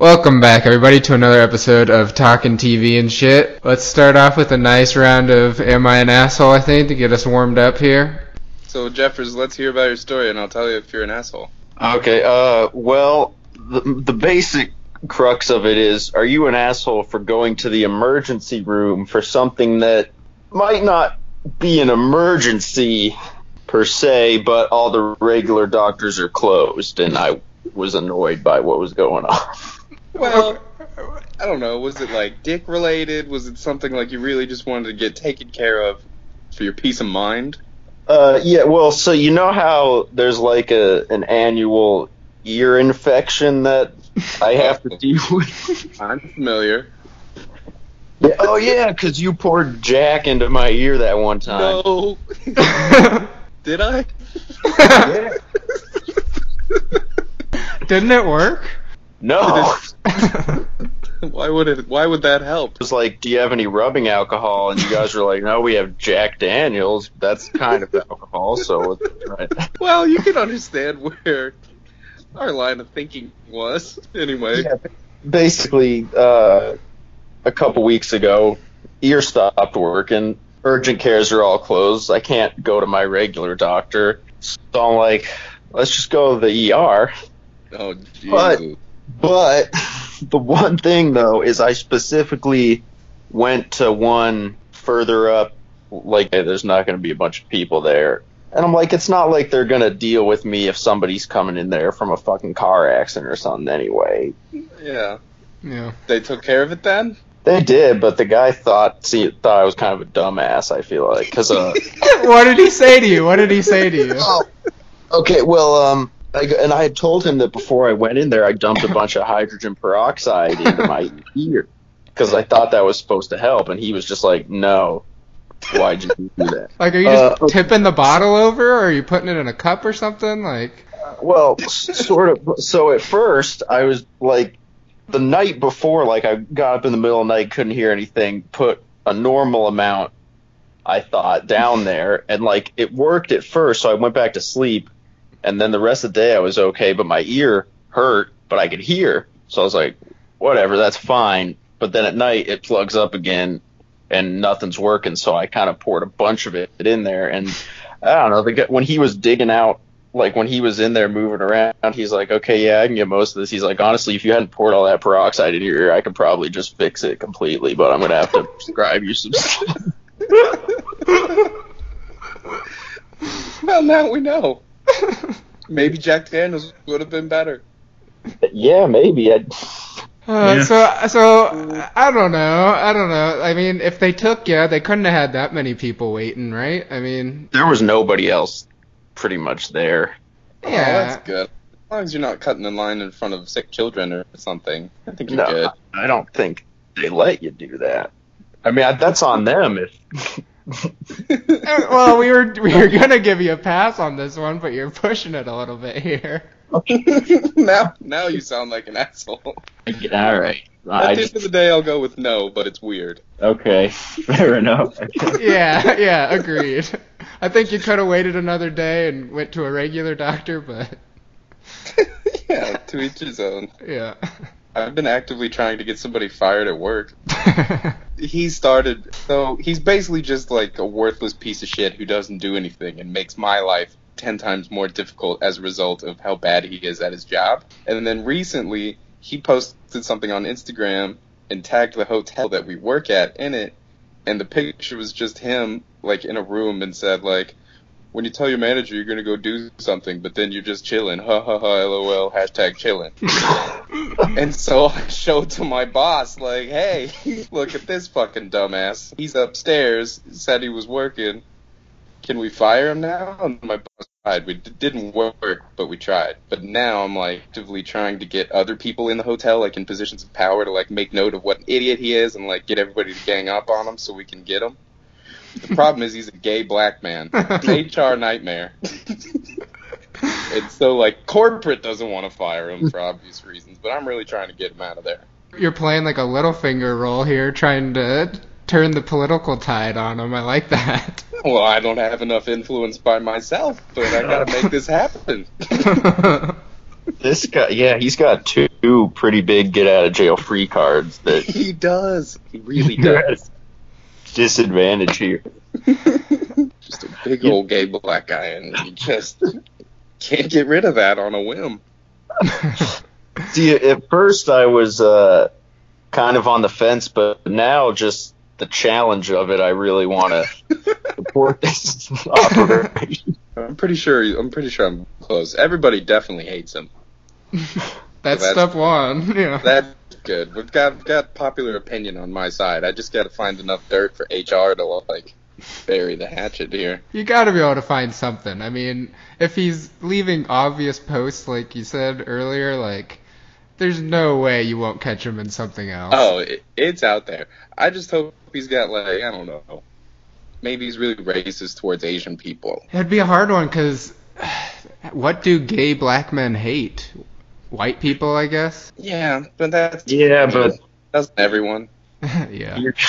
Welcome back, everybody, to another episode of Talking TV and Shit. Let's start off with a nice round of Am I an Asshole, I think, to get us warmed up here. So, Jeffers, let's hear about your story, and I'll tell you if you're an asshole. Okay, uh, well, the, the basic crux of it is are you an asshole for going to the emergency room for something that might not be an emergency per se, but all the regular doctors are closed, and I was annoyed by what was going on. Well, I don't know. Was it like dick related? Was it something like you really just wanted to get taken care of for your peace of mind? Uh, yeah, well, so you know how there's like a an annual ear infection that I have to deal with. I'm familiar. Yeah, oh yeah, because you poured Jack into my ear that one time. No. Did I? Yeah. Didn't it work? No. why would it? Why would that help? It was like, do you have any rubbing alcohol? And you guys were like, no, we have Jack Daniels. That's kind of alcohol, so right. Well, you can understand where our line of thinking was. Anyway. Yeah, basically, uh, a couple weeks ago, ear stopped working. Urgent cares are all closed. I can't go to my regular doctor. So I'm like, let's just go to the ER. Oh, Jesus. But the one thing though is I specifically went to one further up, like hey, there's not going to be a bunch of people there. And I'm like, it's not like they're going to deal with me if somebody's coming in there from a fucking car accident or something anyway. Yeah. Yeah. They took care of it then? They did, but the guy thought see, thought I was kind of a dumbass, I feel like. Cause, uh, what did he say to you? What did he say to you? oh, okay, well, um, I, and I had told him that before I went in there, I dumped a bunch of hydrogen peroxide into my ear because I thought that was supposed to help, and he was just like, "No, why'd you do that?" Like, are you just Uh, tipping the bottle over, or are you putting it in a cup or something? Like, Well, sort of. So at first, I was like, the night before, like I got up in the middle of the night, couldn't hear anything, put a normal amount, I thought, down there, and like it worked at first, so I went back to sleep, and then the rest of the day I was okay, but my ear hurt, but I could hear, so I was like, whatever, that's fine. But then at night it plugs up again, and nothing's working, so I kind of poured a bunch of it in there, and I don't know, the when he was digging out like when he was in there moving around, he's like, okay, yeah, I can get most of this. He's like, honestly, if you hadn't poured all that peroxide in your ear, I could probably just fix it completely, but I'm gonna have to prescribe you some. Well, now we know. Maybe Jack Daniels would have been better. yeah, maybe. I, uh, Yeah. so, so I don't know. I don't know. I mean, if they took yeah, they couldn't have had that many people waiting, right? I mean, there was nobody else, pretty much there. Oh, yeah. that's good. As long as you're not cutting in line in front of sick children or something, I think you're No, good. I don't think they let you do that. I mean, I, that's on them. If well, we were we were gonna give you a pass on this one, but you're pushing it a little bit here. now, now you sound like an asshole. all right, At I the end of the day, I'll go with no, but it's weird. okay, fair enough. Yeah, yeah, agreed. I think you could have waited another day and went to a regular doctor, but yeah, to each his own. yeah. I've been actively trying to get somebody fired at work. He started, so he's basically just like a worthless piece of shit who doesn't do anything and makes my life ten times more difficult as a result of how bad he is at his job. And then recently, he posted something on Instagram and tagged the hotel that we work at in it, and the picture was just him like in a room and said like, when you tell your manager you're gonna go do something, but then you're just chilling, ha ha ha, lol, hashtag chilling. And so I showed to my boss, like, hey, look at this fucking dumbass. He's upstairs, said he was working. Can we fire him now? And my boss tried. We d- didn't work, but we tried. But now I'm like actively trying to get other people in the hotel, like in positions of power, to like make note of what an idiot he is and like get everybody to gang up on him so we can get him. The problem is he's a gay black man. An HR nightmare. and so like corporate doesn't want to fire him for obvious reasons, but I'm really trying to get him out of there. You're playing like a Littlefinger role here, trying to turn the political tide on him. I like that. Well, I don't have enough influence by myself, but I gotta make this happen. This guy, yeah, he's got two pretty big get out of jail free cards that he does. He really does. At disadvantage here. just a big old gay black guy, and you just can't get rid of that on a whim. See, at first I was uh, kind of on the fence, but now just the challenge of it, I really want to support this operation. I'm pretty sure. I'm pretty sure I'm close. Everybody definitely hates him. That's, That's- step one. Yeah. That's good. We've got we've got popular opinion on my side. I just got to find enough dirt for HR to like bury the hatchet here. You gotta be able to find something. I mean, if he's leaving obvious posts like you said earlier, like, there's no way you won't catch him in something else. Oh, it, it's out there. I just hope he's got like I don't know. Maybe he's really racist towards Asian people. It'd be a hard one because what do gay black men hate? White people, I guess. Yeah, but that's Yeah, but that's everyone. yeah. you're,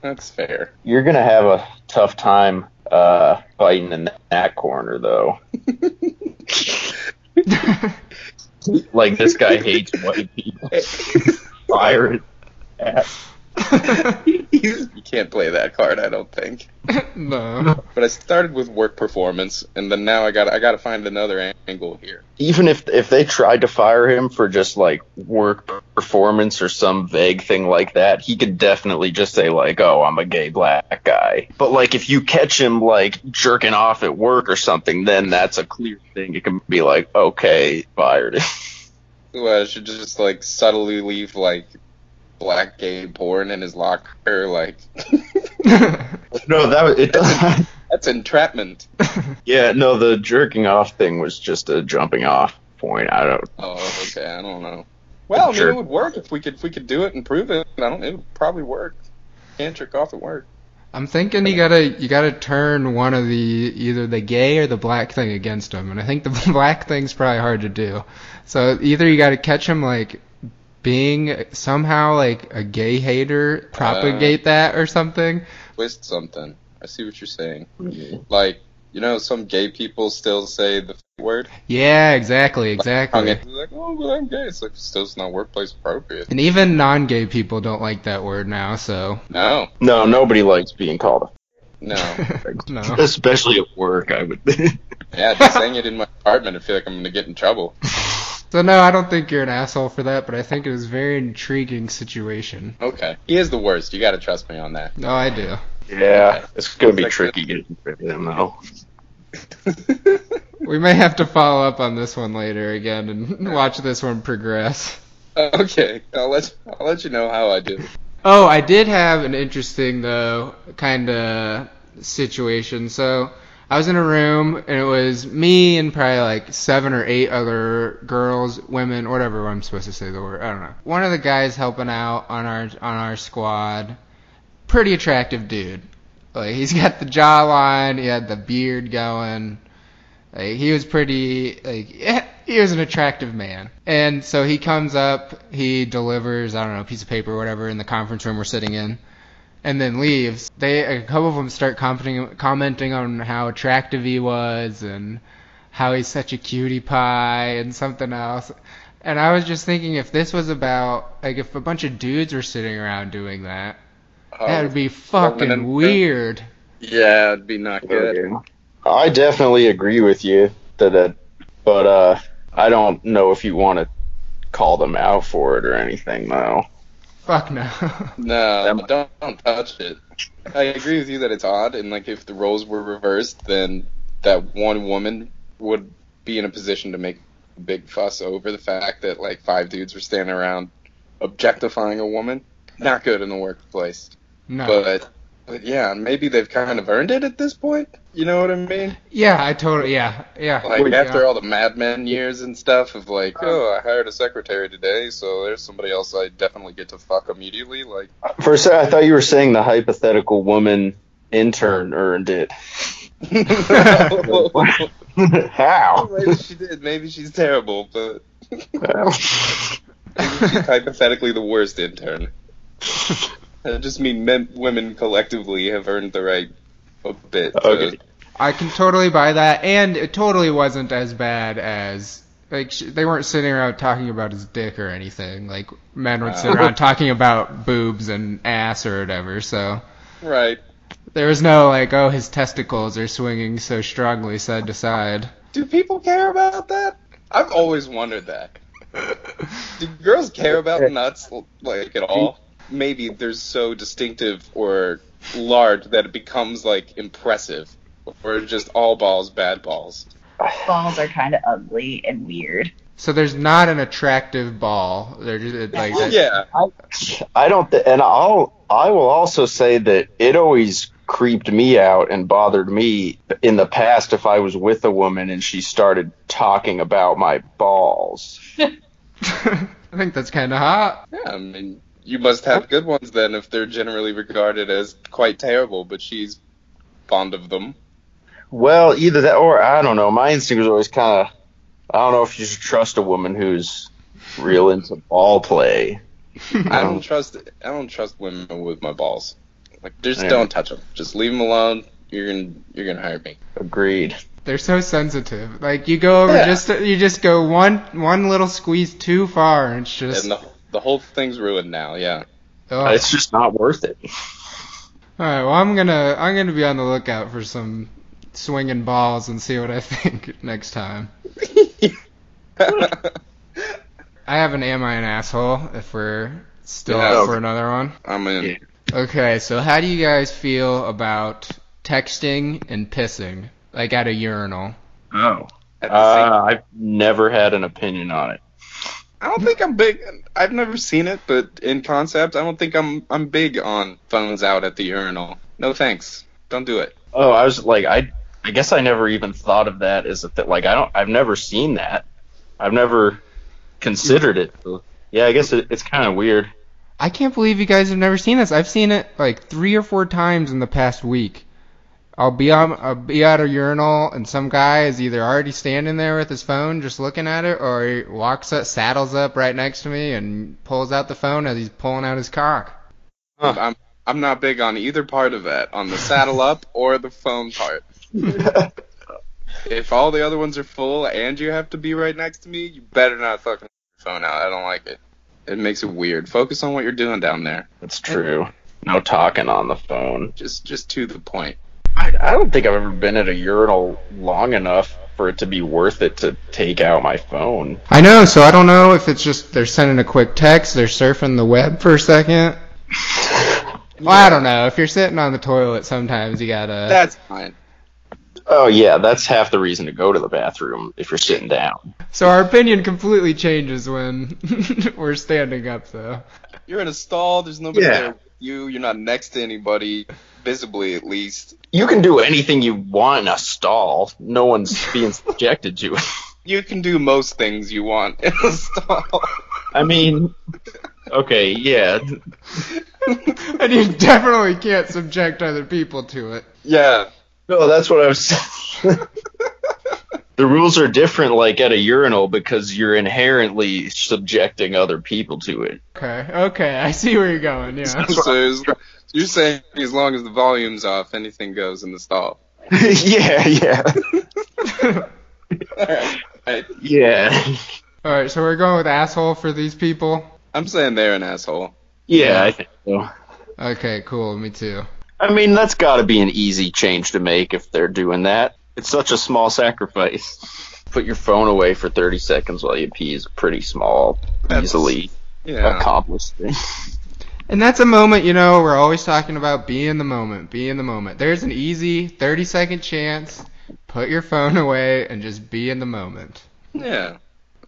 That's fair. you're gonna have a tough time uh, fighting in that corner, though. Like this guy hates white people. Fire it. ass. you can't play that card, I don't think. no. But I started with work performance, and then now I got I got to find another angle here. Even if if they tried to fire him for just like work performance or some vague thing like that, he could definitely just say like, "Oh, I'm a gay black guy." But like if you catch him like jerking off at work or something, then that's a clear thing. It can be like, "Okay, fired." Well, I should just like subtly leave like black gay porn in his locker. Like no, that was, it. doesn't- that's entrapment. yeah, no, the jerking off thing was just a jumping off point. I don't. Oh, okay. I don't know. Well, I mean, it would work if we could if we could do it and prove it. I don't. It would probably work. Can't jerk off at work. I'm thinking you gotta you gotta turn one of the either the gay or the black thing against him, and I think the black thing's probably hard to do. So either you gotta catch him like being somehow like a gay hater, propagate uh, that or something. Twist something. I see what you're saying. Like you know, some gay people still say the f- word. Yeah, exactly, exactly. it. Like, oh, but I'm gay. It's like still it's not workplace appropriate. And even non-gay people don't like that word now, so No, No, nobody likes being called no. a. no. Especially at work, I would. Yeah, just saying it in my apartment, I feel like I'm gonna get in trouble. So no, I don't think you're an asshole for that, but I think it was a very intriguing situation. Okay, he is the worst. You gotta trust me on that. No, I do. yeah, it's gonna be tricky getting rid of him though. We may have to follow up on this one later again and watch this one progress. okay, I'll let I'll let you know how I do. Oh, I did have an interesting though kind of situation. So I was in a room and it was me and probably like seven or eight other girls, women, whatever I'm supposed to say the word. I don't know. One of the guys helping out on our on our squad, pretty attractive dude. Like he's got the jawline, he had the beard going. Like he was pretty like yeah, he was an attractive man. And so he comes up, he delivers, I don't know, a piece of paper or whatever in the conference room we're sitting in and then leaves. They a couple of them start commenting commenting on how attractive he was and how he's such a cutie pie and something else. And I was just thinking if this was about like if a bunch of dudes were sitting around doing that, that would be fucking and- weird. Yeah, it'd be not good. I definitely agree with you that, that but uh, I don't know if you want to call them out for it or anything though. Fuck no. No, That- don't, don't touch it. I agree with you that it's odd, and like if the roles were reversed, then that one woman would be in a position to make a big fuss over the fact that like five dudes were standing around objectifying a woman. Not good in the workplace. no. But, but yeah, maybe they've kind of earned it at this point. You know what I mean? yeah, I totally yeah yeah. Like yeah. after all the Mad Men years and stuff of like, uh-huh. oh, I hired a secretary today, so there's somebody else I definitely get to fuck immediately. Like, For a second, I thought you were saying the hypothetical woman intern earned it. How? maybe she did. Maybe she's terrible, but maybe she's hypothetically the worst intern. I just mean men, women collectively have earned the right a bit. to- Okay. I can totally buy that, and it totally wasn't as bad as like they weren't sitting around talking about his dick or anything. Like men would sit around talking about boobs and ass or whatever. So Right. there was no like, oh, his testicles are swinging so strongly side to side. Do people care about that? I've always wondered that. Do girls care about nuts like at all? Maybe they're so distinctive or large that it becomes like impressive, or just all balls, bad balls. Balls are kind of ugly and weird. So there's not an attractive ball. They're just like that- Yeah, I don't, th- and I'll, I will also say that it always creeped me out and bothered me in the past if I was with a woman and she started talking about my balls. I think that's kind of hot. yeah. I mean, you must have good ones then if they're generally regarded as quite terrible, but she's fond of them. Well, either that or I don't know. My instinct was always kind of, I don't know if you should trust a woman who's real into ball play. I don't um, trust. I don't trust women with my balls. Like, just Yeah. don't touch them. Just leave them alone. You're gonna, you're gonna hurt me. Agreed. They're so sensitive. Like you go over Yeah. just you just go one one little squeeze too far and it's just And the, the whole thing's ruined now. Yeah. oh. It's just not worth it. All right, well I'm gonna I'm gonna be on the lookout for some swinging balls and see what I think next time. I have an am I an asshole if we're still Yeah. up for another one. I'm in. Yeah. Okay, so how do you guys feel about texting and pissing like at a urinal? Oh. At the same- Uh, I've never had an opinion on it. I don't think I'm big. I've never seen it, but in concept, I don't think I'm I'm big on phones out at the urinal. No thanks. Don't do it. Oh, I was like, I, I guess I never even thought of that as a thing. Like, I don't, I've never seen that. I've never considered it. So, yeah, I guess it, it's kind of weird. I can't believe you guys have never seen this. I've seen it like three or four times in the past week. I'll be on, I'll be at a urinal, and some guy is either already standing there with his phone, just looking at it, or he walks up, saddles up right next to me, and pulls out the phone as he's pulling out his cock. Huh. I'm I'm not big on either part of that, on the saddle up or the phone part. If all the other ones are full and you have to be right next to me, you better not fucking your phone out. I don't like it. It makes it weird. Focus on what you're doing down there. That's true. No talking on the phone. Just just to the point. I, I don't think I've ever been at a urinal long enough for it to be worth it to take out my phone. I know, so I don't know if it's just they're sending a quick text, they're surfing the web for a second. Well, I don't know. If you're sitting on the toilet, sometimes you gotta. That's fine. Oh yeah, that's half the reason to go to the bathroom if you're sitting down. So our opinion completely changes when we're standing up, though. You're in a stall. There's nobody Yeah. there with you. You're not next to anybody, visibly at least. You can do anything you want in a stall. No one's being subjected to it. You can do most things you want in a stall. I mean, okay, yeah. and you definitely can't subject other people to it. yeah. No, that's what I was. the rules are different, like at a urinal, because you're inherently subjecting other people to it. Okay, okay, I see where you're going. Yeah. So as- you're saying as long as the volume's off, anything goes in the stall. yeah, yeah, Right. yeah, All right, so we're going with asshole for these people. I'm saying they're an asshole. yeah. I think so. Okay, cool. Me too. I mean, that's got to be an easy change to make if they're doing that. It's such a small sacrifice. Put your phone away for 30 seconds while you pee is a pretty small, That's- easily Yeah. accomplished thing. And that's a moment, you know, we're always talking about be in the moment, be in the moment. There's an easy 30 second chance. Put your phone away and just be in the moment. Yeah.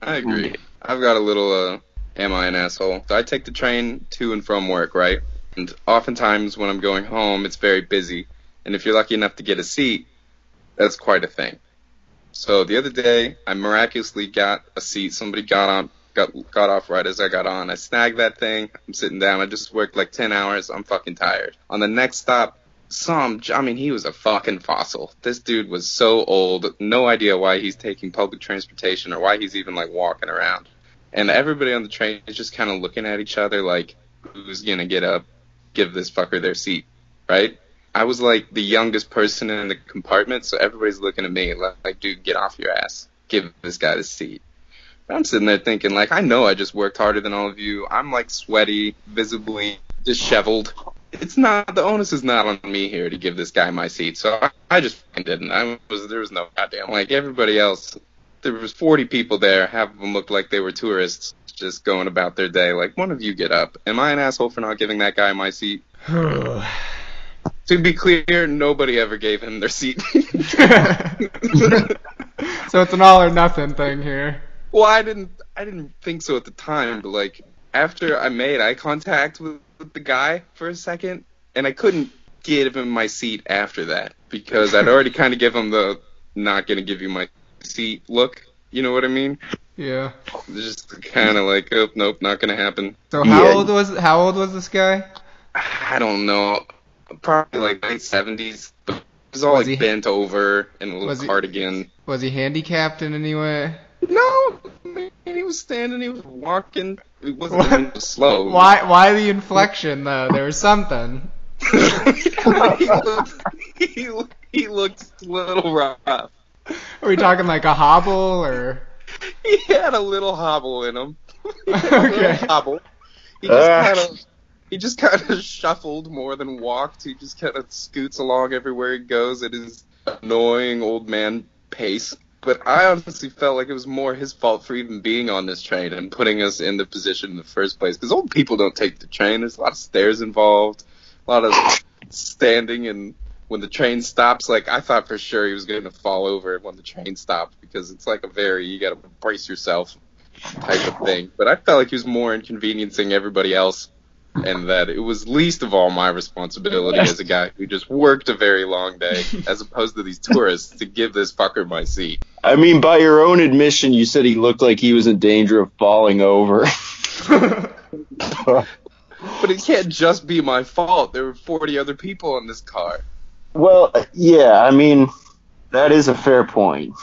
I agree. I've got a little uh am I an asshole? So I take the train to and from work, right? And oftentimes when I'm going home it's very busy. And if you're lucky enough to get a seat, that's quite a thing. So the other day I miraculously got a seat. Somebody got on got got off right as I got on. I snagged that thing. I'm sitting down. I just worked like 10 hours. I'm fucking tired. On the next stop, some I mean he was a fucking fossil. This dude was so old, no idea why he's taking public transportation or why he's even like walking around. And everybody on the train is just kind of looking at each other like who's going to get up, give this fucker their seat, right? I was like the youngest person in the compartment, so everybody's looking at me like, like dude, get off your ass. Give this guy the seat. But I'm sitting there thinking, like, I know I just worked harder than all of you. I'm like sweaty, visibly disheveled. It's not the onus is not on me here to give this guy my seat. So I, I just didn't. I was there was no goddamn like everybody else. There was 40 people there. Half of them looked like they were tourists, just going about their day. Like one of you get up. Am I an asshole for not giving that guy my seat? To be clear, nobody ever gave him their seat. so it's an all or nothing thing here. Well, I didn't I didn't think so at the time, but like after I made eye contact with, with the guy for a second, and I couldn't give him my seat after that because I'd already kind of give him the not gonna give you my seat look. You know what I mean? Yeah. Just kind of like, oh nope, not gonna happen. So how Yeah. old was how old was this guy? I don't know, probably like late seventies. But he was all Was like he- bent over in a little Was he- cardigan. Was he handicapped in any way? No, man, he was standing, he was walking. It wasn't even slow. Why why the inflection though? There was something. he, looked, he, he looked a little rough. Are we talking like a hobble or? He had a little hobble in him. A Okay. hobble. He just Ah. kind of he just kind of shuffled more than walked. He just kind of scoots along everywhere he goes at his annoying old man pace. But I honestly felt like it was more his fault for even being on this train and putting us in the position in the first place. Because old people don't take the train. There's a lot of stairs involved, a lot of standing, and when the train stops, like I thought for sure he was going to fall over when the train stopped because it's like a very you got to brace yourself type of thing. But I felt like he was more inconveniencing everybody else, and that it was least of all my responsibility as a guy who just worked a very long day, as opposed to these tourists, to give this fucker my seat. I mean, by your own admission, you said he looked like he was in danger of falling over. But it can't just be my fault. There were 40 other people in this car. well, yeah, I mean, that is a fair point.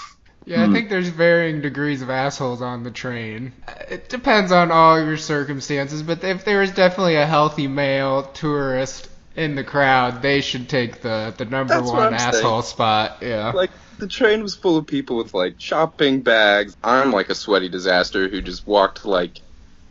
Yeah, I Hmm. think there's varying degrees of assholes on the train. It depends on all your circumstances, but if there is definitely a healthy male tourist in the crowd, they should take the the number That's one I'm saying. asshole spot. Yeah. Like, the train was full of people with, like, shopping bags. I'm like a sweaty disaster who just walked, like,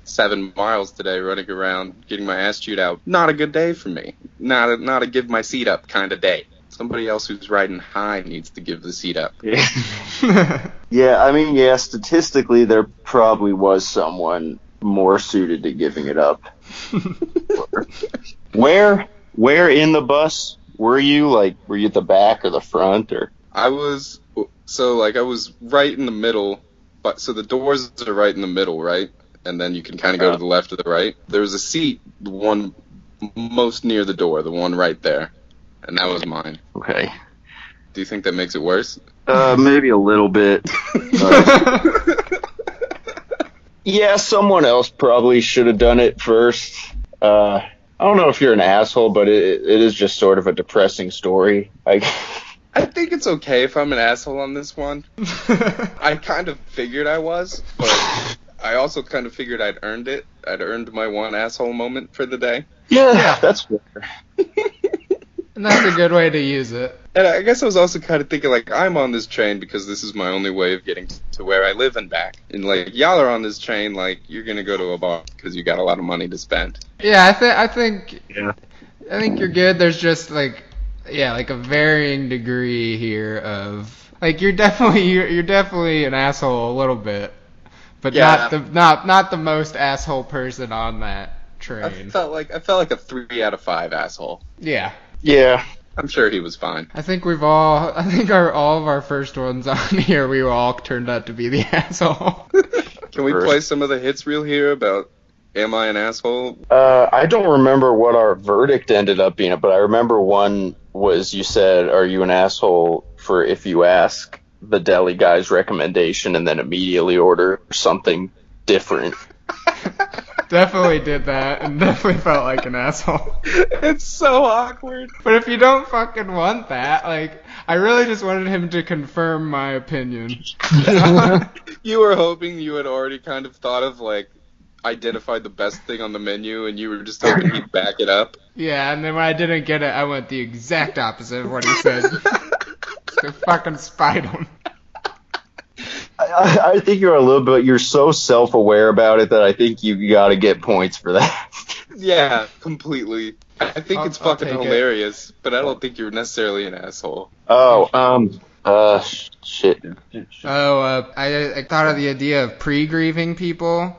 seven miles today running around getting my ass chewed out. Not a good day for me. Not a, not a give my seat up kind of day. Somebody else who's riding high needs to give the seat up. Yeah, I mean, yeah, statistically, there probably was someone more suited to giving it up. Where, where in the bus were you? Like, were you at the back or the front or? I was so like I was right in the middle, but so the doors are right in the middle, right? And then you can kind of go to the left or the right. There was a seat, the one most near the door, the one right there, and that was mine. Okay. Do you think that makes it worse? Uh, maybe a little bit. Yeah, someone else probably should have done it first. Uh, I don't know if you're an asshole, but it, it is just sort of a depressing story. I, I think it's okay if I'm an asshole on this one. I kind of figured I was, but I also kind of figured I'd earned it. I'd earned my one asshole moment for the day. yeah, Yeah. that's fair. And that's a good way to use it. And I guess I was also kind of thinking, like, I'm on this train because this is my only way of getting to where I live and back. And, like, y'all are on this train, like, you're going to go to a bar because you got a lot of money to spend. Yeah, I think I think Yeah. I think you're good. There's just like yeah, like a varying degree here of like you're definitely you're, you're definitely an asshole a little bit, but Yeah. not the not not the most asshole person on that train. I felt like I felt like a three out of five asshole. Yeah. Yeah. I'm sure he was fine. I think we've all I think our all of our first ones on here we all turned out to be the asshole. Can we First. play some of the hits real here about Am I an asshole? Uh, I don't remember what our verdict ended up being, but I remember one was you said, "Are you an asshole?" for if you ask the deli guy's recommendation and then immediately order something different. definitely did that and definitely felt like an asshole. it's so awkward. But if you don't fucking want that, like, I really just wanted him to confirm my opinion. you were hoping you had already kind of thought of like identified the best thing on the menu and you were just hoping he'd back it up. Yeah, and then when I didn't get it, I went the exact opposite of what he said. to fucking spite him. I, I think you're a little bit. You're so self-aware about it that I think you got to get points for that. Yeah, completely. I think I'll- it's fucking take it. hilarious, but I don't think you're necessarily an asshole. Oh, um, uh, shit. Oh, uh, I, I thought of the idea of pre-grieving people.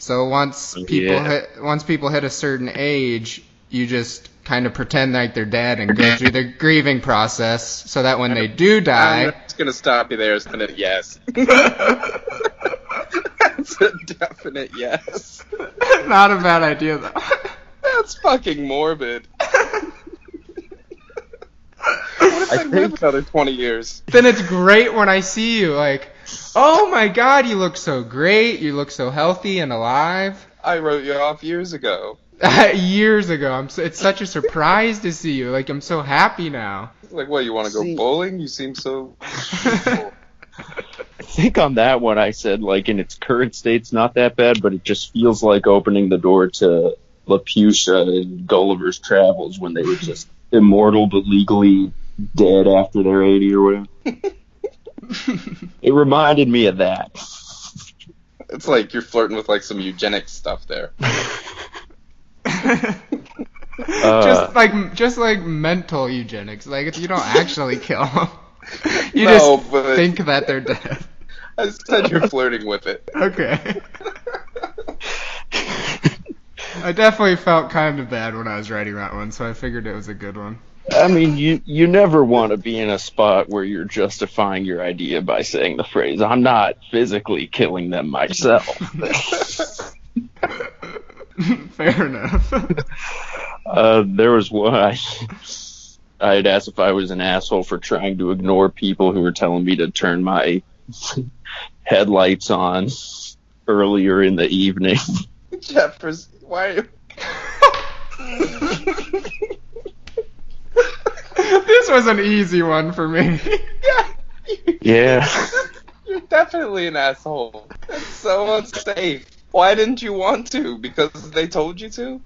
So once people Yeah. hit once people hit a certain age, you just kind of pretend like they're dead and go through the grieving process, so that when they do I'm die, just gonna stop you there. It's a yes. That's a definite yes. not a bad idea though. That's fucking morbid. What if I I live think- another 20 years? then it's great when I see you like, oh my god, you look so great, you look so healthy and alive. I wrote you off years ago. Years ago, I'm so, it's such a surprise to see you. Like I'm so happy now. Like, what, you want to go See- bowling? You seem so. I think on that one I said like in its current state it's not that bad, but it just feels like opening the door to Laputa and Gulliver's Travels when they were just immortal but legally dead after they're 80 or whatever. It reminded me of that. It's like you're flirting with like some eugenics stuff there. Uh, just like just like mental eugenics. Like you don't actually kill them. You No, just but- think that they're dead. I said you're flirting with it. Okay. I definitely felt kind of bad when I was writing that one, so I figured it was a good one. I mean, you you never want to be in a spot where you're justifying your idea by saying the phrase "I'm not physically killing them myself." Fair enough. uh, there was one I I had asked if I was an asshole for trying to ignore people who were telling me to turn my headlights on earlier in the evening. Jeffers, why are you. this was an easy one for me. Yeah. Yeah. You're definitely an asshole. That's so unsafe. Why didn't you want to? Because they told you to?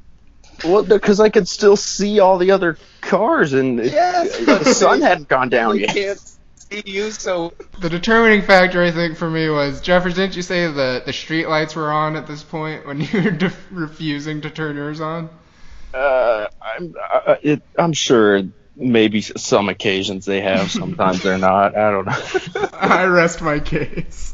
Well, because I could still see all the other cars, and it- Yes, the sun hadn't gone down We yet. can't see you, so The determining factor, I think, for me was Jeffers. Didn't you say the the street lights were on at this point when you were def- refusing to turn yours on? Uh, I'm, uh, it, I'm sure maybe some occasions they have, sometimes they're not. I don't know. I rest my case.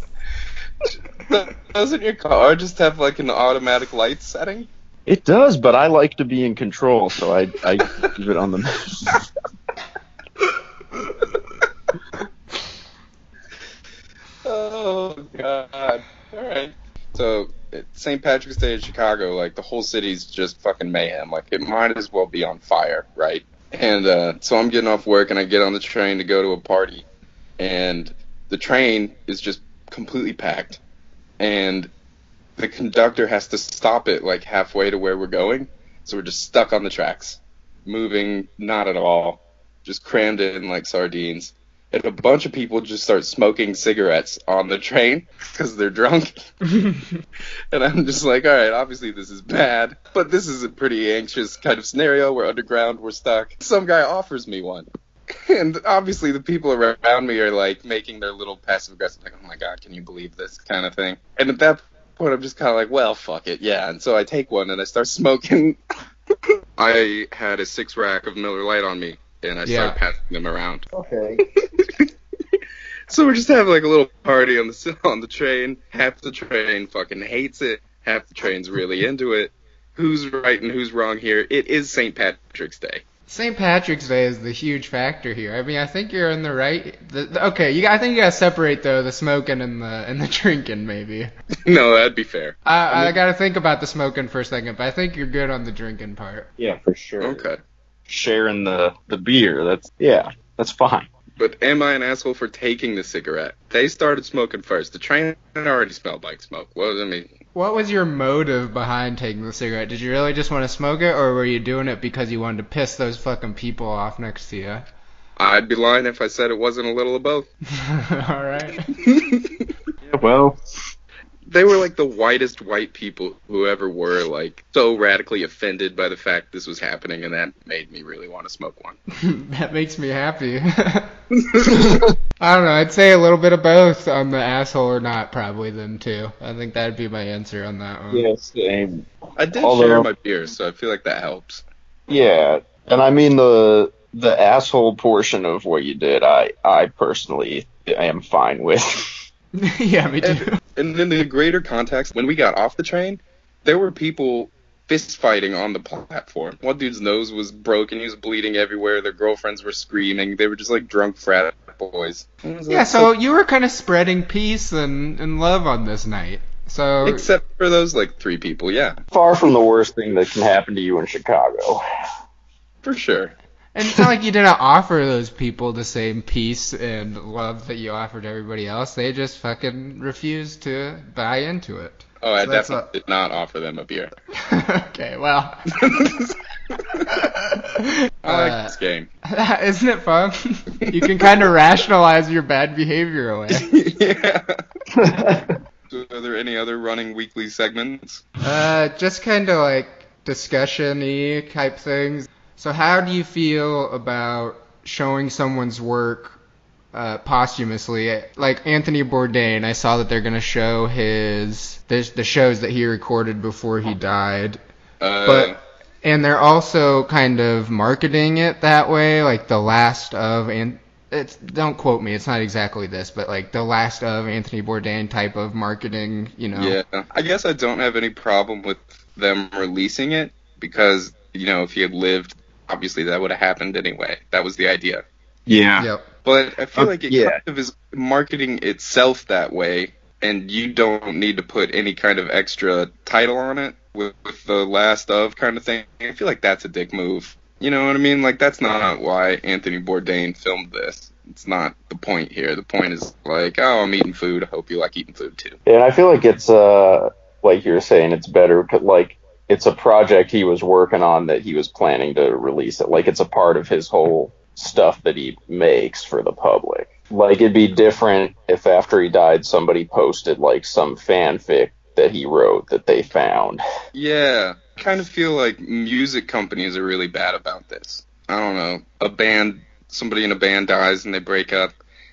Doesn't your car just have like an automatic light setting? It does, but I like to be in control, so I I keep it on the. Oh god. Alright. So it- St. Patrick's Day in Chicago, like the whole city's just fucking mayhem. Like it might as well be on fire, right? And uh, so I'm getting off work and I get on the train to go to a party, and the train is just completely packed, and the conductor has to stop it like halfway to where we're going, so we're just stuck on the tracks, moving not at all, just crammed in like sardines and a bunch of people just start smoking cigarettes on the train because they're drunk. and I'm just like, all right, obviously this is bad, but this is a pretty anxious kind of scenario. We're underground, we're stuck. Some guy offers me one. And obviously the people around me are like making their little passive aggressive, like, oh my god, can you believe this kind of thing. And at that point, I'm just kind of like, well, fuck it, yeah. And so I take one and I start smoking. I had a six rack of Miller Lite on me, and I Yeah. started passing them around. Okay. So we're just having like a little party on the on the train. Half the train fucking hates it. Half the train's really into it. Who's right and who's wrong here? It is St. Patrick's Day. St. Patrick's Day is the huge factor here. I mean, I think you're in the right. The, the- okay, you. I think you gotta separate though the smoking and the and the drinking. Maybe. no, that'd be fair. I, I gotta think about the smoking for a second, but I think you're good on the drinking part. Yeah, for sure. Okay. Sharing the the beer. That's yeah. That's fine. But am I an asshole for taking the cigarette? They started smoking first. The train already smelled like smoke. What I mean, What was your motive behind taking the cigarette? Did you really just want to smoke it, or were you doing it because you wanted to piss those fucking people off next to you? I'd be lying if I said it wasn't a little of both. All right. Yeah, well, they were like the whitest white people who ever were like so radically offended by the fact this was happening and that made me really want to smoke one that makes me happy. I don't know. I'd say a little bit of both on the asshole or not. Probably them too. I think that'd be my answer on that one. Yeah, same. i did Although- share my beer so i feel like that helps Yeah, and I mean the the asshole portion of what you did, I I personally am fine with. yeah, me too. and, and in the greater context when we got off the train there were people fist fighting on the platform one dude's nose was broken he was bleeding everywhere their girlfriends were screaming they were just like drunk frat boys Yeah, like, so you were kind of spreading peace and, and love on this night. So except for those like three people yeah Far from the worst thing that can happen to you in Chicago. for sure And it's not like you didn't offer those people the same peace and love that you offered everybody else. They just fucking refused to buy into it. Oh, I So definitely did not offer them a beer. okay, well. I like Uh, this game. Isn't it fun? you can kind of rationalize your bad behavior away. yeah. So are there any other running weekly segments? Uh, just kind of like discussion-y type things. So how do you feel about showing someone's work uh, posthumously? Like Anthony Bourdain, I saw that they're gonna show his the, the shows that he recorded before he died, Uh, but and they're also kind of marketing it that way, like the last of and. It's, don't quote me. It's not exactly this, but like the last of Anthony Bourdain type of marketing, you know. yeah, I guess I don't have any problem with them releasing it because you know if he had lived, obviously that would have happened anyway. That was the idea. yeah. Yep. But I feel Uh, like it yeah. kind of is marketing itself that way, and you don't need to put any kind of extra title on it with, with the last of kind of thing. I feel like that's a dick move. You know what I mean? Like that's not why Anthony Bourdain filmed this. It's not the point here. The point is like, oh, I'm eating food. I hope you like eating food too. And I feel like it's uh like you're saying it's better 'cause, like it's a project he was working on that he was planning to release it. Like it's a part of his whole stuff that he makes for the public. Like it'd be different if after he died somebody posted like some fanfic that he wrote that they found. Yeah, I kind of feel like music companies are really bad about this. I don't know. A band, somebody in a band dies and they break up,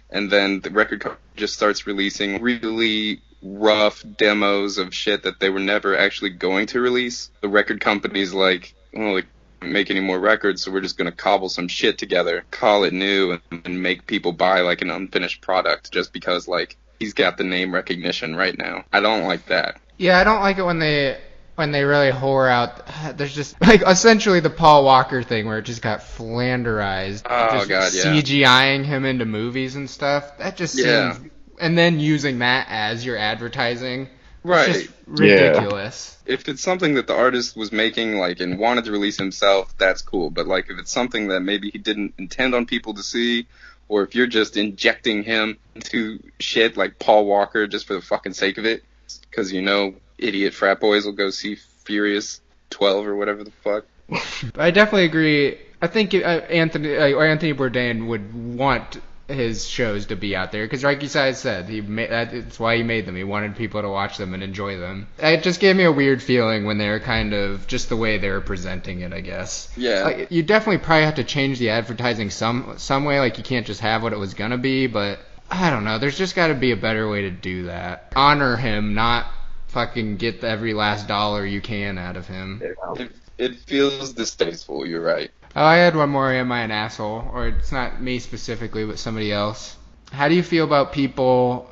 and then the record company just starts releasing really rough demos of shit that they were never actually going to release. The record companies like, well, can't make any more records, so we're just gonna cobble some shit together, call it new, and, and make people buy like an unfinished product just because like he's got the name recognition right now. I don't like that. Yeah, I don't like it when they when they really whore out. There's just like essentially the Paul Walker thing where it just got flanderized. Oh, just God, yeah. CGIing him into movies and stuff. That just Yeah. seems. And then using that as your advertising. Right. It's just ridiculous. if it's something that the artist was making like and wanted to release himself, that's cool. But like if it's something that maybe he didn't intend on people to see, or if you're just injecting him into shit like Paul Walker just for the fucking sake of it, because you know idiot frat boys will go see Furious 12 or whatever the fuck. I definitely agree. I think uh, Anthony uh, or Anthony Bourdain would want his shows to be out there because, like you said, he made that's why he made them. He wanted people to watch them and enjoy them. It just gave me a weird feeling when they were kind of just the way they were presenting it. I guess. Yeah. Like, you definitely probably have to change the advertising some some way. Like you can't just have what it was gonna be, but I don't know. There's just got to be a better way to do that. Honor him, not fucking get every last dollar you can out of him. It, it feels distasteful. You're right. Oh, I had one more. Am I an asshole? Or it's not me specifically, but somebody else. How do you feel about people,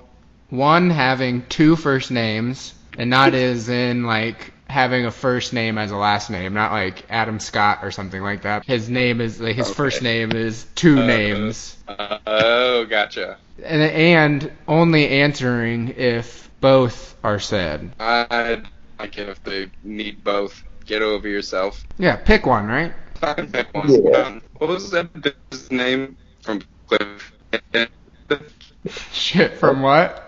one, having two first names, and not as in, like, having a first name as a last name, not like Adam Scott or something like that. His name is, like, his Okay. first name is two Uh, names. Uh, oh, gotcha. And, and only answering if both are said. I like it if they need both. Get over yourself. Yeah, pick one, right? Fucking pick one. Yeah. Um, what was that bitch's name from Cliff? Shit, from what?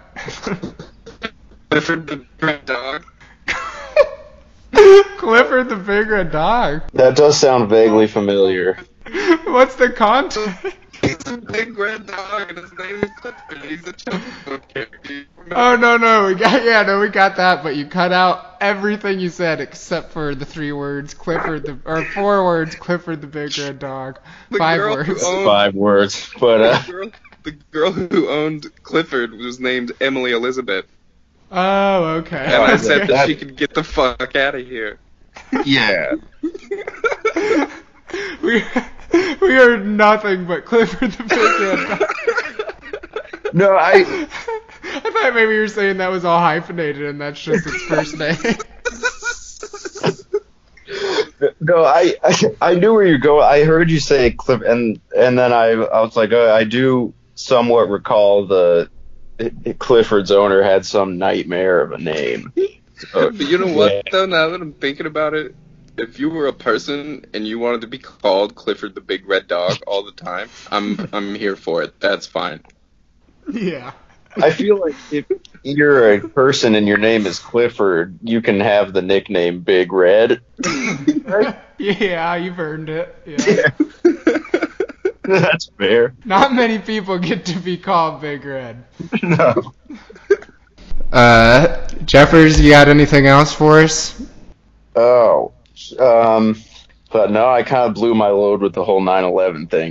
Clifford the Big Red Dog. Clifford the Big Red Dog. That does sound vaguely familiar. What's the context? He's a big red dog, and his name is Clifford. He's a children's book character. Oh no no we got yeah no we got that but you cut out everything you said except for the three words Clifford the or four words Clifford the big red dog The five words owned- Five words, but uh, the, girl, the girl who owned Clifford was named Emily Elizabeth, oh okay and I said that That- she could get the fuck out of here. yeah. we we heard nothing but Clifford the big red dog No, I I thought maybe you were saying that was all hyphenated and that's just its first name no, I, I I knew where you go. I heard you say Cliff, and and then I I was like, oh, I do somewhat recall the Clifford's owner had some nightmare of a name. So, but you know what, yeah. though, now that I'm thinking about it, if you were a person and you wanted to be called Clifford the Big Red Dog all the time, I'm I'm here for it. That's fine. yeah I feel like if you're a person and your name is Clifford, you can have the nickname Big Red. yeah you've earned it yeah That's fair. not many people get to be called Big Red No. Uh, Jeffers, you got anything else for us? Oh. Um. But no, I kind of blew my load with the whole 9/11 thing.